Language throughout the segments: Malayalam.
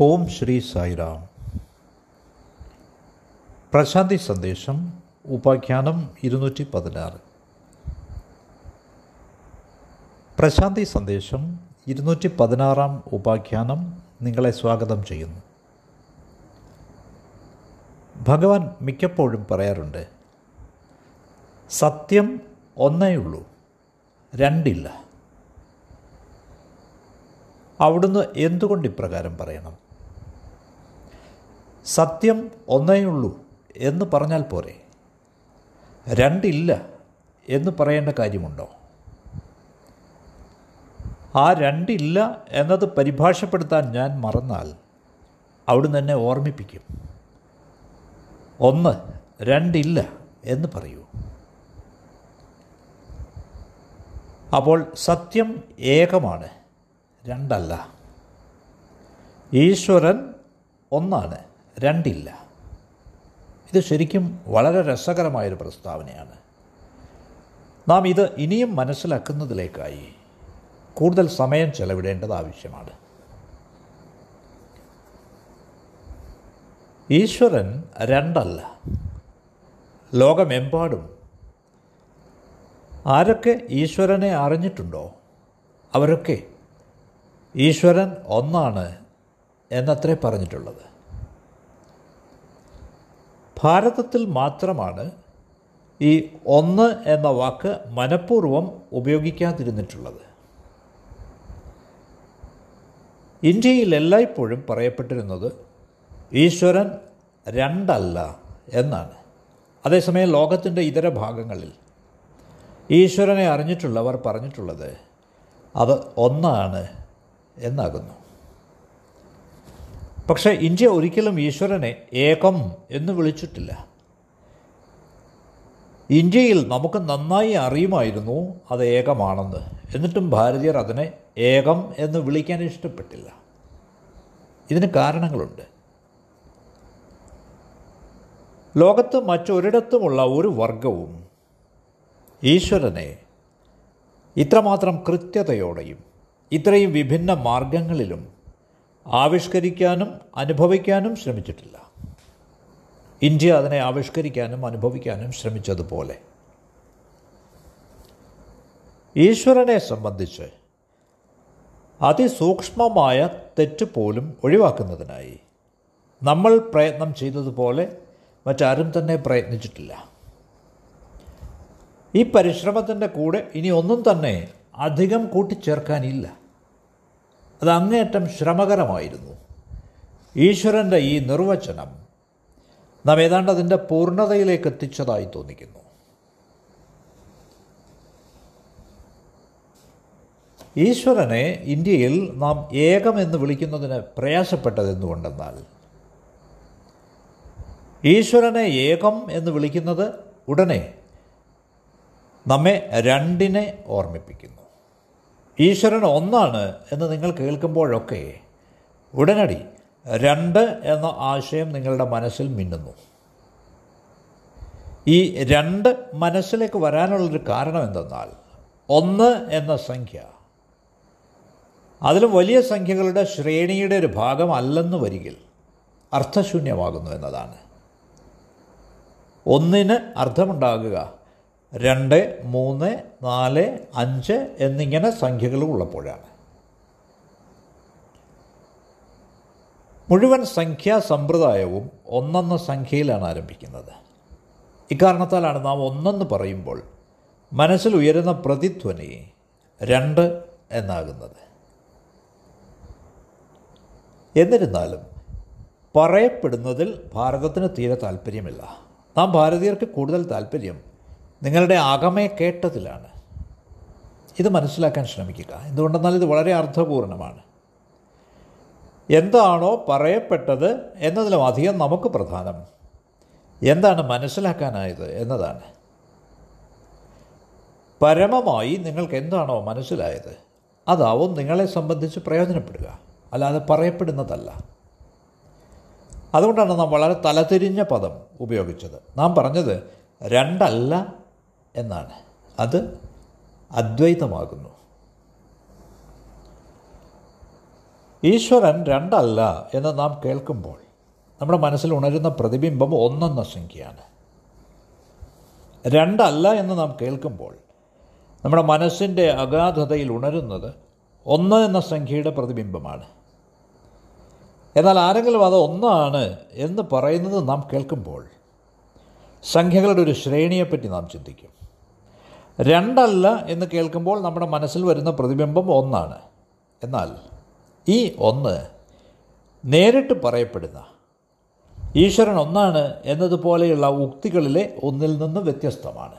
ഓം ശ്രീ സായിറാം. പ്രശാന്തി സന്ദേശം ഉപാഖ്യാനം ഇരുന്നൂറ്റി പതിനാറ് പ്രശാന്തി സന്ദേശം ഇരുന്നൂറ്റി പതിനാറാം ഉപാഖ്യാനം നിങ്ങളെ സ്വാഗതം ചെയ്യുന്നു. ഭഗവാൻ മിക്കപ്പോഴും പറയാറുണ്ട് സത്യം ഒന്നേ ഉള്ളൂ രണ്ടില്ല. അവിടുന്ന് എന്തുകൊണ്ട് ഇപ്രകാരം പറയണം? സത്യം ഒന്നേ ഉള്ളൂ എന്ന് പറഞ്ഞാൽ പോരെ. രണ്ടില്ല എന്ന് പറയേണ്ട കാര്യമുണ്ടോ? ആ രണ്ടില്ല എന്നത് പരിഭാഷപ്പെടുത്താൻ ഞാൻ മറന്നാൽ അവിടുന്ന് എന്നെ ഓർമ്മിപ്പിക്കും. ഒന്ന് രണ്ടില്ല എന്ന് പറയൂ. അപ്പോൾ സത്യം ഏകമാണ് രണ്ടല്ല. ഈശ്വരൻ ഒന്നാണ്. രണ്ടില്ല. ഇത് ശരിക്കും വളരെ രസകരമായൊരു പ്രസ്താവനയാണ്. നാം ഇത് ഇനിയും മനസ്സിലാക്കുന്നതിലേക്കായി കൂടുതൽ സമയം ചെലവിടേണ്ടത് ആവശ്യമാണ്. ഈശ്വരൻ രണ്ടല്ല. ലോകമെമ്പാടും. ആരൊക്കെ ഈശ്വരനെ അറിഞ്ഞിട്ടുണ്ടോ? അവരൊക്കെ ഈശ്വരൻ ഒന്നാണ് എന്നത്രേ പറഞ്ഞിട്ടുള്ളത്. ഭാരതത്തിൽ മാത്രമാണ് ഈ ഒന്ന് എന്ന വാക്ക് മനഃപൂർവം ഉപയോഗിക്കാതിരുന്നിട്ടുള്ളത്. ഇന്ത്യയിൽ എല്ലായ്പ്പോഴും പറയപ്പെട്ടിരുന്നത് ഈശ്വരൻ രണ്ടല്ല എന്നാണ്. അതേസമയം ലോകത്തിന്റെ ഇതര ഭാഗങ്ങളിൽ ഈശ്വരനെ അറിഞ്ഞിട്ടുള്ളവർ പറഞ്ഞിട്ടുള്ളത് അത് ഒന്നാണ് എന്നാകുന്നു. പക്ഷേ ഇന്ത്യ ഒരിക്കലും ഈശ്വരനെ ഏകം എന്ന് വിളിച്ചിട്ടില്ല. ഇന്ത്യയിൽ നമുക്ക് നന്നായി അറിയുമായിരുന്നു അത് ഏകമാണെന്ന്. എന്നിട്ടും ഭാരതീയർ അതിനെ ഏകം എന്ന് വിളിക്കാൻ ഇഷ്ടപ്പെട്ടില്ല. ഇതിന് കാരണങ്ങളുണ്ട്. ലോകത്ത് മറ്റൊരിടത്തുമുള്ള ഒരു വർഗവും ഈശ്വരനെ ഇത്രമാത്രം കൃത്യതയോടെയും ഇത്രയും വിഭിന്ന മാർഗങ്ങളിലും ആവിഷ്കരിക്കാനും അനുഭവിക്കാനും ശ്രമിച്ചിട്ടില്ല. ഇന്ത്യ അതിനെ ആവിഷ്കരിക്കാനും അനുഭവിക്കാനും ശ്രമിച്ചതുപോലെ. ഈശ്വരനെ സംബന്ധിച്ച് അതിസൂക്ഷ്മമായ തെറ്റ് പോലും ഒഴിവാക്കുന്നതിനായി നമ്മൾ പ്രയത്നം ചെയ്തതുപോലെ മറ്റാരും തന്നെ പ്രയത്നിച്ചിട്ടില്ല. ഈ പരിശ്രമത്തിന്റെ കൂടെ ഇനി ഒന്നും തന്നെ അധികം കൂട്ടിച്ചേർക്കാനില്ല. അത് അങ്ങേയറ്റം ശ്രമകരമായിരുന്നു. ഈശ്വരന്റെ ഈ നിർവചനം നാം ഏതാണ്ട് അതിന്റെ പൂർണതയിലേക്ക് എത്തിച്ചതായി തോന്നിക്കുന്നു. ഈശ്വരനെ ഇന്ത്യയിൽ നാം ഏകമെന്ന് വിളിക്കുന്നതിന് പ്രയാസപ്പെട്ടത് എന്തുകൊണ്ടെന്നാൽ ഈശ്വരനെ ഏകം എന്ന് വിളിക്കുന്നത് ഉടനെ നമ്മെ രണ്ടിനെ ഓർമ്മിപ്പിക്കുന്നു. ഈശ്വരൻ ഒന്നാണ് എന്ന് നിങ്ങൾ കേൾക്കുമ്പോഴൊക്കെ ഉടനടി രണ്ട് എന്ന ആശയം നിങ്ങളുടെ മനസ്സിൽ മിന്നുന്നു. ഈ രണ്ട് മനസ്സിലേക്ക് വരാനുള്ളൊരു കാരണം എന്തെന്നാൽ ഒന്ന് എന്ന സംഖ്യ അതിലും വലിയ സംഖ്യകളുടെ ശ്രേണിയുടെ ഒരു ഭാഗമല്ലെന്ന് വരികിൽ അർത്ഥശൂന്യമാകുന്നു എന്നതാണ്. ഒന്നിന് അർത്ഥമുണ്ടാകുക രണ്ട് മൂന്ന് നാല് അഞ്ച് എന്നിങ്ങനെ സംഖ്യകൾ ഉള്ളപ്പോഴാണ്. മുഴുവൻ സംഖ്യാ സമ്പ്രദായവും ഒന്നെന്ന സംഖ്യയിലാണ് ആരംഭിക്കുന്നത്. ഇക്കാരണത്താലാണ് നാം ഒന്നെന്ന് പറയുമ്പോൾ മനസ്സിൽ ഉയരുന്ന പ്രതിധ്വനി രണ്ട് എന്നാകുന്നത്. എന്നിരുന്നാലും പറയപ്പെടുന്നതിൽ ഭാരതത്തിന് തീരെ താല്പര്യമില്ല നാം ഭാരതീയർക്ക് കൂടുതൽ താല്പര്യം നിങ്ങളുടെ അകമേ കേട്ടതിലാണ്. ഇത് മനസ്സിലാക്കാൻ ശ്രമിക്കുക. എന്തുകൊണ്ടെന്നാൽ ഇത് വളരെ അർത്ഥപൂർണമാണ്. എന്താണോ പറയപ്പെട്ടത് എന്നതിലും അധികം നമുക്ക് പ്രധാനം. എന്താണ് മനസ്സിലാക്കാനായത് എന്നതാണ്. പരമമായി നിങ്ങൾക്ക് എന്താണോ മനസ്സിലായത് അതാവും നിങ്ങളെ സംബന്ധിച്ച് പ്രയോജനപ്പെടുക. അല്ലാതെ പറയപ്പെടുന്നതല്ല. അതുകൊണ്ടാണ് നാം വളരെ തലതിരിഞ്ഞ പദം ഉപയോഗിച്ചത്. നാം പറഞ്ഞത് രണ്ടല്ല എന്നാണ്. അത് അദ്വൈതമാകുന്നു. ഈശ്വരൻ രണ്ടല്ല എന്ന് നാം കേൾക്കുമ്പോൾ നമ്മുടെ മനസ്സിൽ ഉണരുന്ന പ്രതിബിംബം ഒന്നെന്ന സംഖ്യയാണ്. രണ്ടല്ല എന്ന് നാം കേൾക്കുമ്പോൾ നമ്മുടെ മനസ്സിന്റെ അഗാധതയിൽ ഉണരുന്നത് ഒന്ന് എന്ന സംഖ്യയുടെ പ്രതിബിംബമാണ്. എന്നാൽ ആരെങ്കിലും അത് ഒന്നാണ് എന്ന് പറയുന്നത് നാം കേൾക്കുമ്പോൾ സംഖ്യകളുടെ ഒരു ശ്രേണിയെപ്പറ്റി നാം ചിന്തിക്കും. രണ്ടല്ല എന്ന് കേൾക്കുമ്പോൾ നമ്മുടെ മനസ്സിൽ വരുന്ന പ്രതിബിംബം ഒന്നാണ്. എന്നാൽ ഈ ഒന്ന് നേരിട്ട് പറയപ്പെടുന്ന ഈശ്വരൻ ഒന്നാണ് എന്നതുപോലെയുള്ള ഉക്തികളിലെ ഒന്നിൽ നിന്ന് വ്യത്യസ്തമാണ്.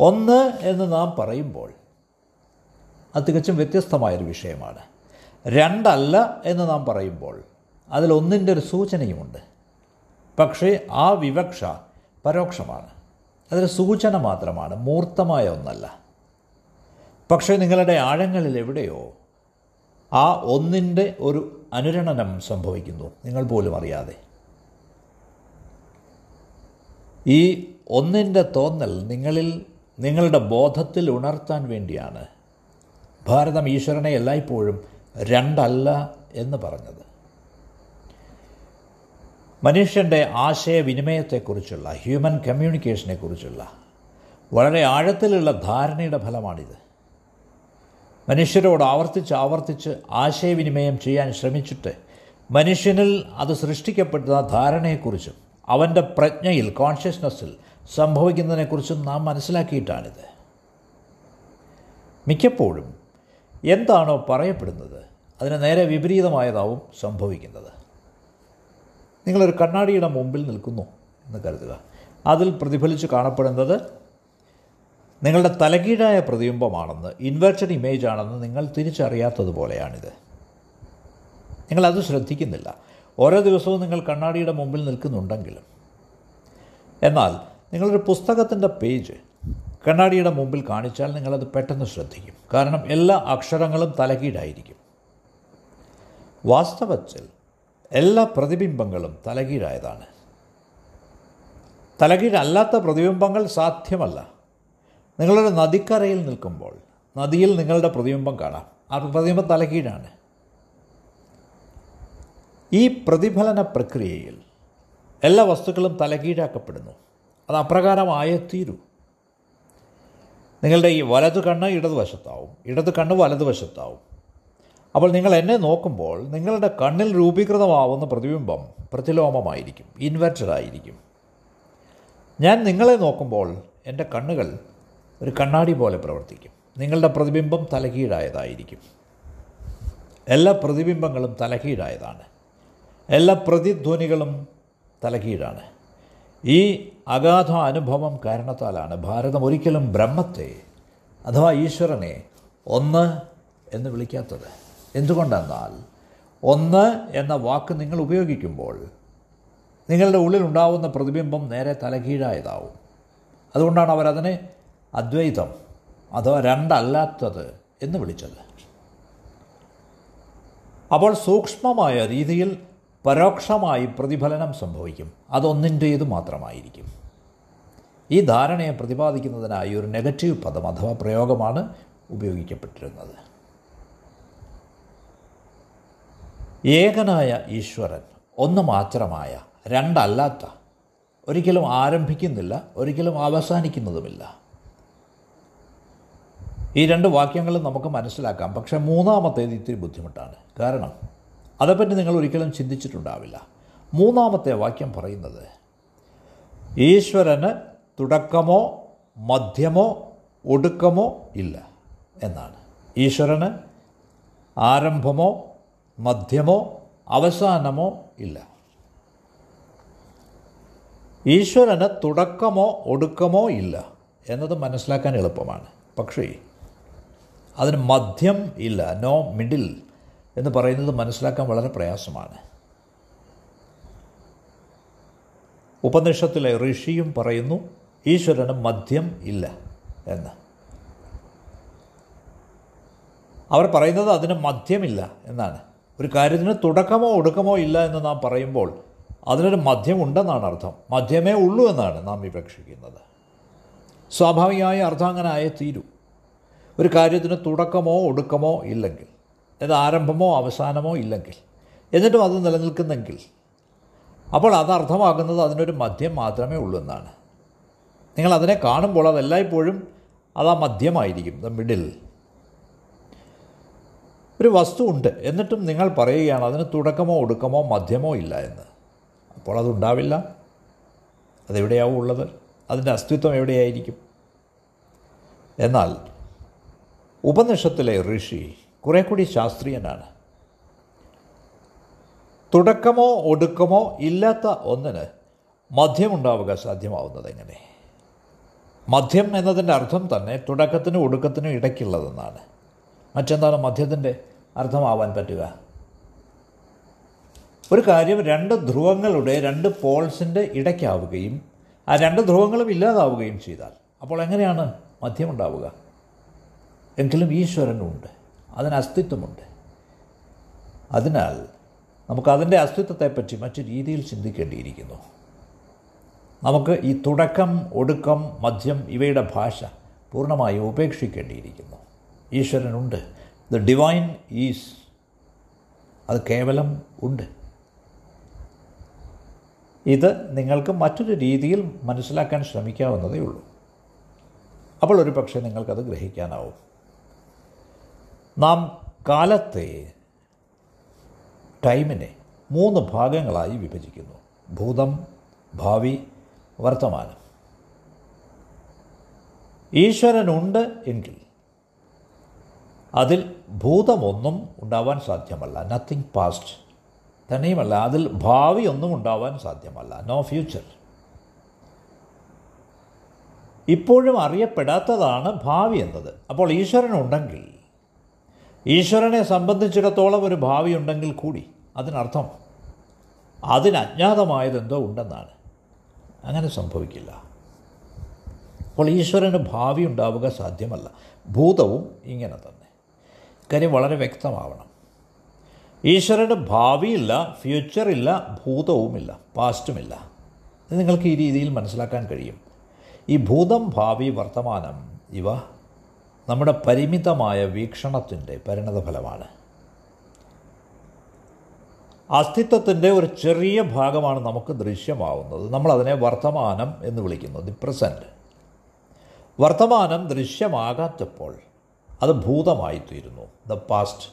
ഒന്ന് എന്ന് നാം പറയുമ്പോൾ അത് തികച്ചും വ്യത്യസ്തമായൊരു വിഷയമാണ്. രണ്ടല്ല എന്ന് നാം പറയുമ്പോൾ അതിലൊന്നിന്റെ ഒരു സൂചനയുമുണ്ട്. പക്ഷേ ആ വിവക്ഷ പരോക്ഷമാണ്. അതൊരു സൂചന മാത്രമാണ് മൂർത്തമായ ഒന്നല്ല. പക്ഷേ നിങ്ങളുടെ ആഴങ്ങളിൽ എവിടെയോ ആ ഒന്നിന്റെ ഒരു അനുരണനം സംഭവിക്കുന്നു നിങ്ങൾ പോലും അറിയാതെ. ഈ ഒന്നിന്റെ തോന്നൽ നിങ്ങളിൽ നിങ്ങളുടെ ബോധത്തിൽ ഉണർത്താൻ വേണ്ടിയാണ്. ഭാരതം ഈശ്വരനെ എല്ലായ്പ്പോഴും രണ്ടല്ല എന്ന് പറഞ്ഞത്. മനുഷ്യന്റെ ആശയവിനിമയത്തെക്കുറിച്ചുള്ള ഹ്യൂമൻ കമ്മ്യൂണിക്കേഷനെക്കുറിച്ചുള്ള വളരെ ആഴത്തിലുള്ള ധാരണയുടെ ഫലമാണിത്. മനുഷ്യരോട് ആവർത്തിച്ച് ആവർത്തിച്ച് ആശയവിനിമയം ചെയ്യാൻ ശ്രമിച്ചിട്ട് മനുഷ്യനിൽ അത് സൃഷ്ടിക്കപ്പെടുന്ന ധാരണയെക്കുറിച്ചും അവന്റെ പ്രജ്ഞയിൽ കോൺഷ്യസ്നസ്സിൽ സംഭവിക്കുന്നതിനെക്കുറിച്ചും നാം മനസ്സിലാക്കിയിട്ടാണിത്. മിക്കപ്പോഴും എന്താണോ പറയപ്പെടുന്നത് അതിന് നേരെ വിപരീതമായതാവും സംഭവിക്കുന്നത്. നിങ്ങളൊരു കണ്ണാടിയുടെ മുമ്പിൽ നിൽക്കുന്നു എന്ന് കരുതുക. അതിൽ പ്രതിഫലിച്ച് കാണപ്പെടുന്നത് നിങ്ങളുടെ തലകീഴായ പ്രതിബിംബമാണെന്ന് ഇൻവേർട്ടഡ് ഇമേജ് ആണെന്ന് നിങ്ങൾ തിരിച്ചറിയാത്തതുപോലെയാണിത് നിങ്ങളത് ശ്രദ്ധിക്കുന്നില്ല. ഓരോ ദിവസവും നിങ്ങൾ കണ്ണാടിയുടെ മുമ്പിൽ നിൽക്കുന്നുണ്ടെങ്കിലും. എന്നാൽ നിങ്ങളൊരു പുസ്തകത്തിന്റെ പേജ് കണ്ണാടിയുടെ മുമ്പിൽ കാണിച്ചാൽ നിങ്ങളത് പെട്ടെന്ന് ശ്രദ്ധിക്കും. കാരണം എല്ലാ അക്ഷരങ്ങളും തലകീഴായിരിക്കും. വാസ്തവത്തിൽ എല്ലാ പ്രതിബിംബങ്ങളും തലകീഴായതാണ്. തലകീഴല്ലാത്ത പ്രതിബിംബങ്ങൾ സാധ്യമല്ല. നിങ്ങളൊരു നദിക്കരയിൽ നിൽക്കുമ്പോൾ നദിയിൽ നിങ്ങളുടെ പ്രതിബിംബം കാണാം. ആ പ്രതിബിംബം തലകീഴാണ്. ഈ പ്രതിഫലന പ്രക്രിയയിൽ എല്ലാ വസ്തുക്കളും തലകീഴാക്കപ്പെടുന്നു. അത് അപ്രകാരമായേ തീരൂ. നിങ്ങളുടെ ഈ വലതു കണ്ണ് ഇടതുവശത്താവും ഇടതു കണ്ണ് വലതുവശത്താവും. അപ്പോൾ നിങ്ങൾ എന്നെ നോക്കുമ്പോൾ നിങ്ങളുടെ കണ്ണിൽ രൂപീകൃതമാവുന്ന പ്രതിബിംബം പ്രതിലോമമായിരിക്കും ഇൻവെർട്ടഡ് ആയിരിക്കും ഞാൻ നിങ്ങളെ നോക്കുമ്പോൾ എന്റെ കണ്ണുകൾ ഒരു കണ്ണാടി പോലെ പ്രവർത്തിക്കും. നിങ്ങളുടെ പ്രതിബിംബം തലകീഴായതായിരിക്കും. എല്ലാ പ്രതിബിംബങ്ങളും തലകീഴായതാണ്. എല്ലാ പ്രതിധ്വനികളും തലകീഴാണ്. ഈ അഗാധ അനുഭവം കാരണത്താലാണ് ഭാരതം ഒരിക്കലും ബ്രഹ്മത്തെ അഥവാ ഈശ്വരനെ ഒന്ന് എന്ന് വിളിക്കാത്തത്. എന്തുകൊണ്ടെന്നാൽ ഒന്ന് എന്ന വാക്ക് നിങ്ങൾ ഉപയോഗിക്കുമ്പോൾ നിങ്ങളുടെ ഉള്ളിലുണ്ടാവുന്ന പ്രതിബിംബം നേരെ തലകീഴായതാവും. അതുകൊണ്ടാണ് അവരതിനെ അദ്വൈതം അഥവാ രണ്ടല്ലാത്തത് എന്ന് വിളിച്ചത്. അപ്പോൾ സൂക്ഷ്മമായ രീതിയിൽ പരോക്ഷമായി പ്രതിഫലനം സംഭവിക്കും. അതൊന്നിന്റേത് മാത്രമായിരിക്കും. ഈ ധാരണയെ പ്രതിപാദിക്കുന്നതിനായി ഒരു നെഗറ്റീവ് പദം അഥവാ പ്രയോഗമാണ് ഉപയോഗിക്കപ്പെട്ടിരുന്നത്. ഏകനായ ഈശ്വരൻ ഒന്ന് മാത്രമായ രണ്ടല്ലാത്ത ഒരിക്കലും ആരംഭിക്കുന്നില്ല ഒരിക്കലും അവസാനിക്കുന്നതുമില്ല. ഈ രണ്ട് വാക്യങ്ങളും നമുക്ക് മനസ്സിലാക്കാം. പക്ഷേ മൂന്നാമത്തേത് ഇത്തിരി ബുദ്ധിമുട്ടാണ്. കാരണം അതേപ്പറ്റി നിങ്ങൾ ഒരിക്കലും ചിന്തിച്ചിട്ടുണ്ടാവില്ല. മൂന്നാമത്തെ വാക്യം പറയുന്നത് ഈശ്വരന് തുടക്കമോ മധ്യമോ ഒടുക്കമോ ഇല്ല എന്നാണ്. ഈശ്വരന് ആരംഭമോ മധ്യമോ അവസാനമോ ഇല്ല. ഈശ്വരന് തുടക്കമോ ഒടുക്കമോ ഇല്ല എന്നത് മനസ്സിലാക്കാൻ എളുപ്പമാണ്. പക്ഷേ അതിന് മധ്യം ഇല്ല നോ മിഡിൽ എന്ന് പറയുന്നത് മനസ്സിലാക്കാൻ വളരെ പ്രയാസമാണ്. ഉപനിഷത്തിലെ ഋഷിയും പറയുന്നു ഈശ്വരന് മദ്യം ഇല്ല എന്ന്. അവർ പറയുന്നത് അതിന് മദ്യമില്ല എന്നാണ്. ഒരു കാര്യത്തിന് തുടക്കമോ ഒടുക്കമോ ഇല്ല എന്ന് നാം പറയുമ്പോൾ അതിനൊരു മധ്യമുണ്ടെന്നാണ് അർത്ഥം. മധ്യമേ ഉള്ളൂ എന്നാണ് നാം വിവക്ഷിക്കുന്നത്. സ്വാഭാവികമായ അർത്ഥം അങ്ങനെ ആയേ തീരൂ. ഒരു കാര്യത്തിന് തുടക്കമോ ഒടുക്കമോ ഇല്ലെങ്കിൽ അത് ആരംഭമോ അവസാനമോ ഇല്ലെങ്കിൽ എന്നിട്ടും അത് നിലനിൽക്കുന്നെങ്കിൽ അപ്പോൾ അത് അർത്ഥമാക്കുന്നത് അതിനൊരു മദ്യം മാത്രമേ ഉള്ളൂ എന്നാണ്. നിങ്ങൾ അതിനെ കാണുമ്പോൾ അതെല്ലായ്പ്പോഴും അത് ആ മദ്യമായിരിക്കും ദ മിഡിൽ ഒരു വസ്തു ഉണ്ട് എന്നിട്ടും നിങ്ങൾ പറയുകയാണ് അതിന് തുടക്കമോ ഒടുക്കമോ മധ്യമോ ഇല്ല എന്ന്. അപ്പോൾ അതുണ്ടാവില്ല. അതെവിടെയാവും ഉള്ളത്? അതിന്റെ അസ്തിത്വം എവിടെയായിരിക്കും? എന്നാൽ ഉപനിഷത്തിലെ ഋഷി കുറേ കൂടി ശാസ്ത്രീയനാണ്. തുടക്കമോ ഒടുക്കമോ ഇല്ലാത്ത ഒന്നിന് മധ്യമുണ്ടാവുക സാധ്യമാവുന്നത് എങ്ങനെ? മധ്യം എന്നതിന്റെ അർത്ഥം തന്നെ തുടക്കത്തിനും ഒടുക്കത്തിനും ഇടയ്ക്കുള്ളതെന്നാണ്. മറ്റെന്താണ് മധ്യത്തിന്റെ? അർത്ഥമാവാൻ പറ്റുക. ഒരു കാര്യം രണ്ട് ധ്രുവങ്ങളുടെ രണ്ട് പോൾസിന്റെ ഇടയ്ക്കാവുകയും ആ രണ്ട് ധ്രുവങ്ങളും ഇല്ലാതാവുകയും ചെയ്താൽ അപ്പോൾ എങ്ങനെയാണ് മധ്യമുണ്ടാവുക? എങ്കിലും ഈശ്വരനുണ്ട് അതിന് അസ്തിത്വമുണ്ട്. അതിനാൽ നമുക്ക് അതിന്റെ അസ്തിത്വത്തെപ്പറ്റി മറ്റു രീതിയിൽ ചിന്തിക്കേണ്ടിയിരിക്കുന്നു. നമുക്ക് ഈ തുടക്കം ഒടുക്കം മധ്യം ഇവയുടെ ഭാഷ പൂർണമായും ഉപേക്ഷിക്കേണ്ടിയിരിക്കുന്നു. ഈശ്വരനുണ്ട് ദ ഡിവൈൻ ഈസ് അത് കേവലം ഉണ്ട്. ഇത് നിങ്ങൾക്ക് മറ്റൊരു രീതിയിൽ മനസ്സിലാക്കാൻ ശ്രമിക്കാവുന്നതേ ഉള്ളൂ. അപ്പോൾ ഒരു പക്ഷേ നിങ്ങൾക്കത് ഗ്രഹിക്കാനാവും. നാം കാലത്തെ ടൈമിനെ മൂന്ന് ഭാഗങ്ങളായി വിഭജിക്കുന്നു. ഭൂതം ഭാവി വർത്തമാനം. ഈശ്വരനുണ്ട് എങ്കിൽ അതിൽ ഭൂതമൊന്നും ഉണ്ടാവാൻ സാധ്യമല്ല. നത്തിങ് പാസ്റ്റ് തന്നെയുമല്ല. അതിൽ ഭാവി ഒന്നും ഉണ്ടാവാൻ സാധ്യമല്ല. നോ ഫ്യൂച്ചർ ഇപ്പോഴും അറിയപ്പെടാത്തതാണ് ഭാവി എന്നത്. അപ്പോൾ ഈശ്വരൻ ഉണ്ടെങ്കിൽ ഈശ്വരനെ സംബന്ധിച്ചിടത്തോളം ഒരു ഭാവി ഉണ്ടെങ്കിൽ കൂടി അതിനർത്ഥം അതിനജ്ഞാതമായതെന്തോ ഉണ്ടെന്നാണ്. അങ്ങനെ സംഭവിക്കില്ല. അപ്പോൾ ഈശ്വരന് ഭാവി ഉണ്ടാവുക സാധ്യമല്ല. ഭൂതവും ഇങ്ങനെ തന്നെ. കാര്യം വളരെ വ്യക്തമാവണം. ഈശ്വരന് ഭാവിയില്ല ഫ്യൂച്ചറില്ല ഭൂതവുമില്ല പാസ്റ്റുമില്ല നിങ്ങൾക്ക് ഈ രീതിയിൽ മനസ്സിലാക്കാൻ കഴിയും. ഈ ഭൂതം ഭാവി വർത്തമാനം ഇവ നമ്മുടെ പരിമിതമായ വീക്ഷണത്തിന്റെ പരിണതഫലമാണ്. അസ്തിത്വത്തിന്റെ ഒരു ചെറിയ ഭാഗമാണ് നമുക്ക് ദൃശ്യമാവുന്നത്. നമ്മളതിനെ വർത്തമാനം എന്ന് വിളിക്കുന്നു ദി പ്രസന്റ് വർത്തമാനം ദൃശ്യമാകാത്തപ്പോൾ അത് ഭൂതമായിത്തീരുന്നു. ദ പാസ്റ്റ്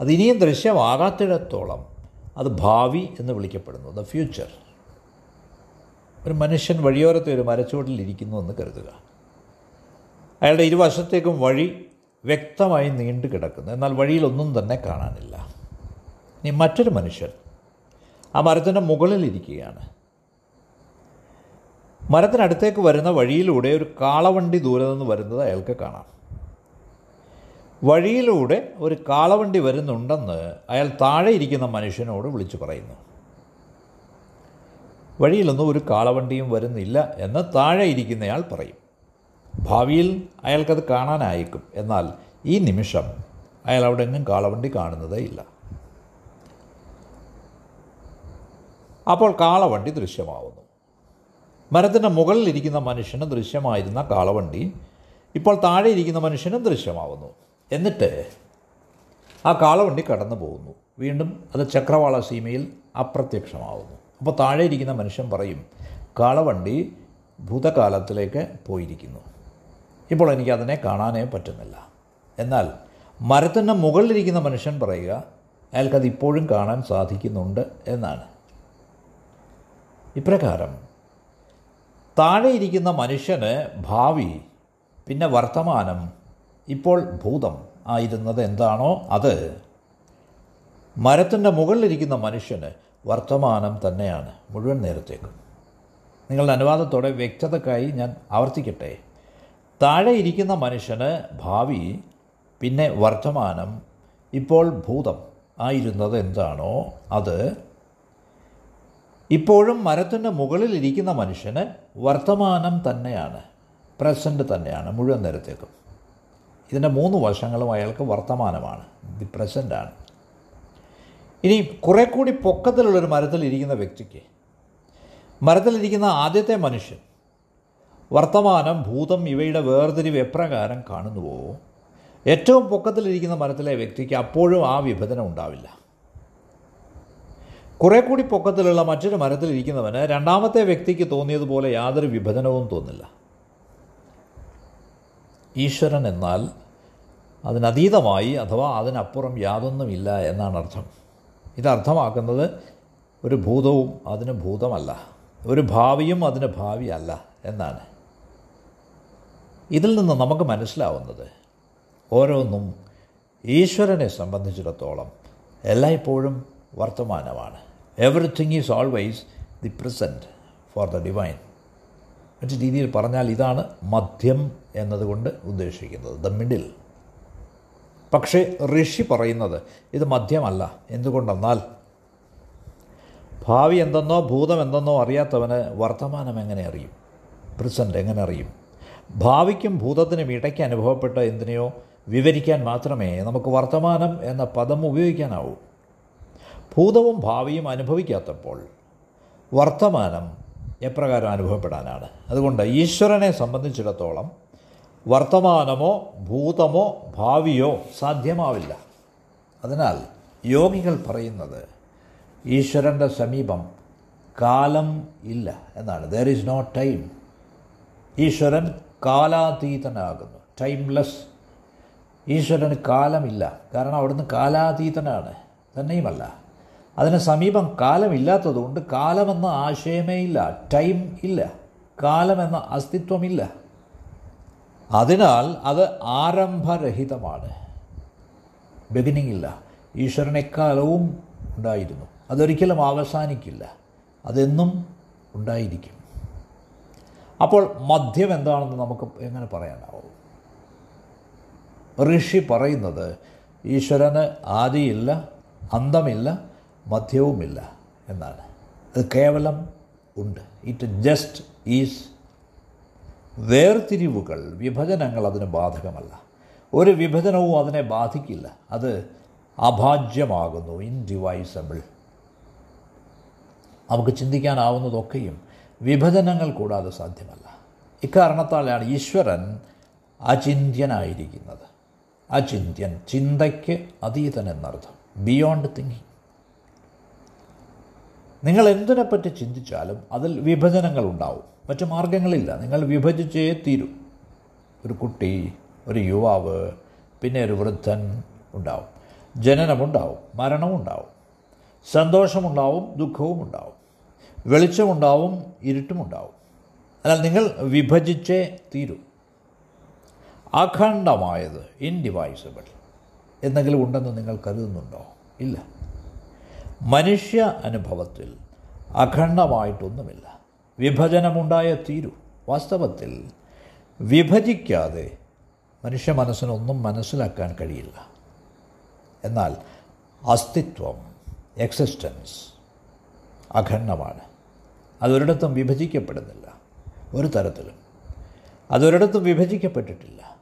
അത് ഇനിയും ദൃശ്യമാകാത്തിടത്തോളം അത് ഭാവി എന്ന് വിളിക്കപ്പെടുന്നു. ദ ഫ്യൂച്ചർ ഒരു മനുഷ്യൻ വഴിയോരത്തെ ഒരു മരച്ചുവട്ടിൽ ഇരിക്കുന്നു എന്ന് കരുതുക. അയാളുടെ ഇരുവശത്തേക്കും വഴി വ്യക്തമായി നീണ്ടു കിടക്കുന്നു. എന്നാൽ വഴിയിലൊന്നും തന്നെ കാണാനില്ല. ഇനി മറ്റൊരു മനുഷ്യൻ ആ മരത്തിന്റെ മുകളിലിരിക്കുകയാണ് മരത്തിനടുത്തേക്ക് വരുന്ന വഴിയിലൂടെ ഒരു കാളവണ്ടി ദൂരെ നിന്ന് വരുന്നത് അയാൾക്ക് കാണാം. വഴിയിലൂടെ ഒരു കാളവണ്ടി വരുന്നുണ്ടെന്ന് അയാൾ താഴെ ഇരിക്കുന്ന മനുഷ്യനോട് വിളിച്ചു പറയുന്നു. വഴിയിലൊന്നും ഒരു കാളവണ്ടിയും വരുന്നില്ല എന്ന് താഴെ ഇരിക്കുന്നയാൾ പറയും. ഭാവിയിൽ അയാൾക്കത് കാണാനായേക്കും. എന്നാൽ ഈ നിമിഷം അയാൾ അവിടെ എങ്ങും കാളവണ്ടി കാണുന്നതേ ഇല്ല. അപ്പോൾ കാളവണ്ടി ദൃശ്യമാവുന്നു. മരത്തിന്റെ മുകളിലിരിക്കുന്ന മനുഷ്യന് ദൃശ്യമായിരുന്ന കാളവണ്ടി ഇപ്പോൾ താഴെ ഇരിക്കുന്ന മനുഷ്യനും ദൃശ്യമാവുന്നു. എന്നിട്ട് ആ കാളവണ്ടി കടന്നു പോകുന്നു. വീണ്ടും അത് ചക്രവാള സീമയിൽ അപ്രത്യക്ഷമാവുന്നു. അപ്പോൾ താഴെ ഇരിക്കുന്ന മനുഷ്യൻ പറയും കാളവണ്ടി ഭൂതകാലത്തിലേക്ക് പോയിരിക്കുന്നു. ഇപ്പോൾ എനിക്ക് അതിനെ കാണാനേ പറ്റുന്നില്ല. എന്നാൽ മരത്തിന്റെ മുകളിലിരിക്കുന്ന മനുഷ്യൻ പറയുക അയാൾക്കത് ഇപ്പോഴും കാണാൻ സാധിക്കുന്നുണ്ട് എന്നാണ്. ഇപ്രകാരം താഴെ ഇരിക്കുന്ന മനുഷ്യന് ഭാവി പിന്നെ വർത്തമാനം ഇപ്പോൾ ഭൂതം ആയിരുന്നത് എന്താണോ അത് മരത്തിന്റെ മുകളിലിരിക്കുന്ന മനുഷ്യന് വർത്തമാനം തന്നെയാണ്. മുഴുവൻ നേരത്തേക്കും. നിങ്ങളുടെ അനുവാദത്തോടെ വ്യക്തതക്കായി ഞാൻ ആവർത്തിക്കട്ടെ. താഴെ ഇരിക്കുന്ന മനുഷ്യന് ഭാവി പിന്നെ വർത്തമാനം ഇപ്പോൾ ഭൂതം ആയിരുന്നത് എന്താണോ അത് ഇപ്പോഴും മരത്തിന്റെ മുകളിലിരിക്കുന്ന മനുഷ്യന് വർത്തമാനം തന്നെയാണ്. പ്രസന്റ് തന്നെയാണ്. മുഴുവൻ നേരത്തേക്കും. ഇതിന്റെ മൂന്ന് വശങ്ങളും അയാൾക്ക് വർത്തമാനമാണ്. ദി പ്രസന്റാണ് ഇനി കുറേ കൂടി പൊക്കത്തിലുള്ളൊരു മരത്തിലിരിക്കുന്ന വ്യക്തിക്ക്. മരത്തിലിരിക്കുന്ന ആദ്യത്തെ മനുഷ്യൻ വർത്തമാനം ഭൂതം ഇവയുടെ വേർതിരിവ് എപ്രകാരം കാണുന്നുവോ? ഏറ്റവും പൊക്കത്തിലിരിക്കുന്ന മരത്തിലെ വ്യക്തിക്ക് അപ്പോഴും ആ വിഭജനം ഉണ്ടാവില്ല. കുറേ കൂടി പൊക്കത്തിലുള്ള മറ്റൊരു മരത്തിലിരിക്കുന്നവന് രണ്ടാമത്തെ വ്യക്തിക്ക് തോന്നിയതുപോലെ യാതൊരു വിഭജനവും തോന്നില്ല. ഈശ്വരൻ എന്നാൽ അതിനതീതമായി അഥവാ അതിനപ്പുറം യാതൊന്നുമില്ല എന്നാണ് അർത്ഥം. ഇത് അർത്ഥമാക്കുന്നത് ഒരു ഭൂതവും അതിന് ഭൂതമല്ല. ഒരു ഭാവിയും അതിന് ഭാവിയല്ല എന്നാണ്. ഇതിൽ നിന്ന് നമുക്ക് മനസ്സിലാവുന്നത് ഓരോന്നും ഈശ്വരനെ സംബന്ധിച്ചിടത്തോളം എല്ലായ്പ്പോഴും വർത്തമാനമാണ്. Everything is always the present for the divine മറ്റു രീതിയിൽ പറഞ്ഞാൽ ഇതാണ് മധ്യം എന്നതുകൊണ്ട് ഉദ്ദേശിക്കുന്നത്. The middle. പക്ഷേ ഋഷി പറയുന്നത് ഇത് മധ്യമല്ല എന്തുകൊണ്ടെന്നാൽ ഭാവി എന്തെന്നോ ഭൂതം എന്തെന്നോ അറിയാത്തവന് വർത്തമാനം എങ്ങനെ അറിയും? പ്രസന്റ് എങ്ങനെ അറിയും? ഭാവിക്കും ഭൂതത്തിനും ഇടയ്ക്ക് അനുഭവപ്പെട്ട എന്തിനെയോ വിവരിക്കാൻ മാത്രമേ നമുക്ക് വർത്തമാനം എന്ന പദം ഉപയോഗിക്കാനാവൂ. ഭൂതവും ഭാവിയും അനുഭവിക്കാത്തപ്പോൾ വർത്തമാനം എപ്രകാരം അനുഭവപ്പെടാനാണ്. അതുകൊണ്ട് ഈശ്വരനെ സംബന്ധിച്ചിടത്തോളം വർത്തമാനമോ ഭൂതമോ ഭാവിയോ സാധ്യമാവില്ല. അതിനാൽ യോഗികൾ പറയുന്നത് ഈശ്വരന്റെ സമീപം കാലം ഇല്ല എന്നാണ്. ദർ ഈസ് നോ ടൈം ഈശ്വരൻ കാലാതീതനാകുന്നു. ടൈംലെസ് ഈശ്വരന് കാലമില്ല. കാരണം അവിടുന്ന് കാലാതീതനാണ്. തന്നെയുമല്ല. അതിന് സമീപം കാലമില്ലാത്തതുകൊണ്ട് കാലമെന്ന ആശയമേ ഇല്ല ടൈം ഇല്ല കാലമെന്ന അസ്തിത്വമില്ല. അതിനാൽ അത് ആരംഭരഹിതമാണ്. ബിഗിനിങ് ഇല്ല. ഈശ്വരൻ എക്കാലവും ഉണ്ടായിരുന്നു. അതൊരിക്കലും അവസാനിക്കില്ല. അതെന്നും ഉണ്ടായിരിക്കും. അപ്പോൾ മദ്യം എന്താണെന്ന് നമുക്ക് എങ്ങനെ പറയാനാവും? ഋഷി പറയുന്നത് ഈശ്വരന് ആദിയില്ല അന്തമില്ല മധ്യവുമില്ല എന്നാണ്. അത് കേവലം ഉണ്ട്. ഇറ്റ് ജസ്റ്റ് ഈസ് വേർതിരിവുകൾ വിഭജനങ്ങൾ അതിന് ബാധകമല്ല. ഒരു വിഭജനവും അതിനെ ബാധിക്കില്ല. അത് അഭാജ്യമാകുന്നു ഇൻഡിവൈസബിൾ നമുക്ക് ചിന്തിക്കാനാവുന്നതൊക്കെയും വിഭജനങ്ങൾ കൂടാതെ സാധ്യമല്ല. ഇക്കാരണത്താലാണ് ഈശ്വരൻ അചിന്യനായിരിക്കുന്നത് അചിന്ത്യൻ ചിന്തയ്ക്ക് അതീതൻ എന്നർത്ഥം ബിയോണ്ട് തിങ്കിങ് നിങ്ങൾ എന്തിനെപ്പറ്റി ചിന്തിച്ചാലും അതിൽ വിഭജനങ്ങൾ ഉണ്ടാവും. മറ്റ് മാർഗങ്ങളില്ല നിങ്ങൾ വിഭജിച്ചേ തീരും. ഒരു കുട്ടി ഒരു യുവാവ് പിന്നെ ഒരു വൃദ്ധൻ ഉണ്ടാവും. ജനനമുണ്ടാവും മരണമുണ്ടാവും സന്തോഷമുണ്ടാവും ദുഃഖവും ഉണ്ടാവും. വെളിച്ചമുണ്ടാവും ഇരുട്ടുമുണ്ടാവും എന്നാൽ നിങ്ങൾ വിഭജിച്ചേ തീരും. അഖണ്ഡമായത് ഇൻഡിവൈസബിൾ എന്തെങ്കിലും ഉണ്ടെന്ന് നിങ്ങൾ കരുതുന്നുണ്ടോ? ഇല്ല. മനുഷ്യ അനുഭവത്തിൽ അഖണ്ഡമായിട്ടൊന്നുമില്ല. വിഭജനമുണ്ടായ തീരു. വാസ്തവത്തിൽ വിഭജിക്കാതെ മനുഷ്യ മനസ്സിനൊന്നും മനസ്സിലാക്കാൻ കഴിയില്ല. എന്നാൽ അസ്തിത്വം എക്സിസ്റ്റൻസ് അഖണ്ഡമാണ്. അതൊരിടത്തും വിഭജിക്കപ്പെടുന്നില്ല. ഒരു തരത്തിലും. അതൊരിടത്തും വിഭജിക്കപ്പെട്ടിട്ടില്ല.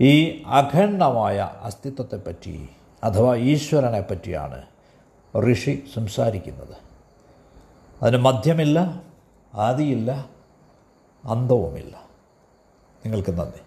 ഈ അഖണ്ഡമായ അസ്തിത്വത്തെപ്പറ്റി അഥവാ ഈശ്വരനെ പറ്റിയാണ് ഋഷി സംസാരിക്കുന്നത്. അതിന് മധ്യമില്ല ആദിയില്ല അന്തവുമില്ല. നിങ്ങൾക്ക് നന്ദി.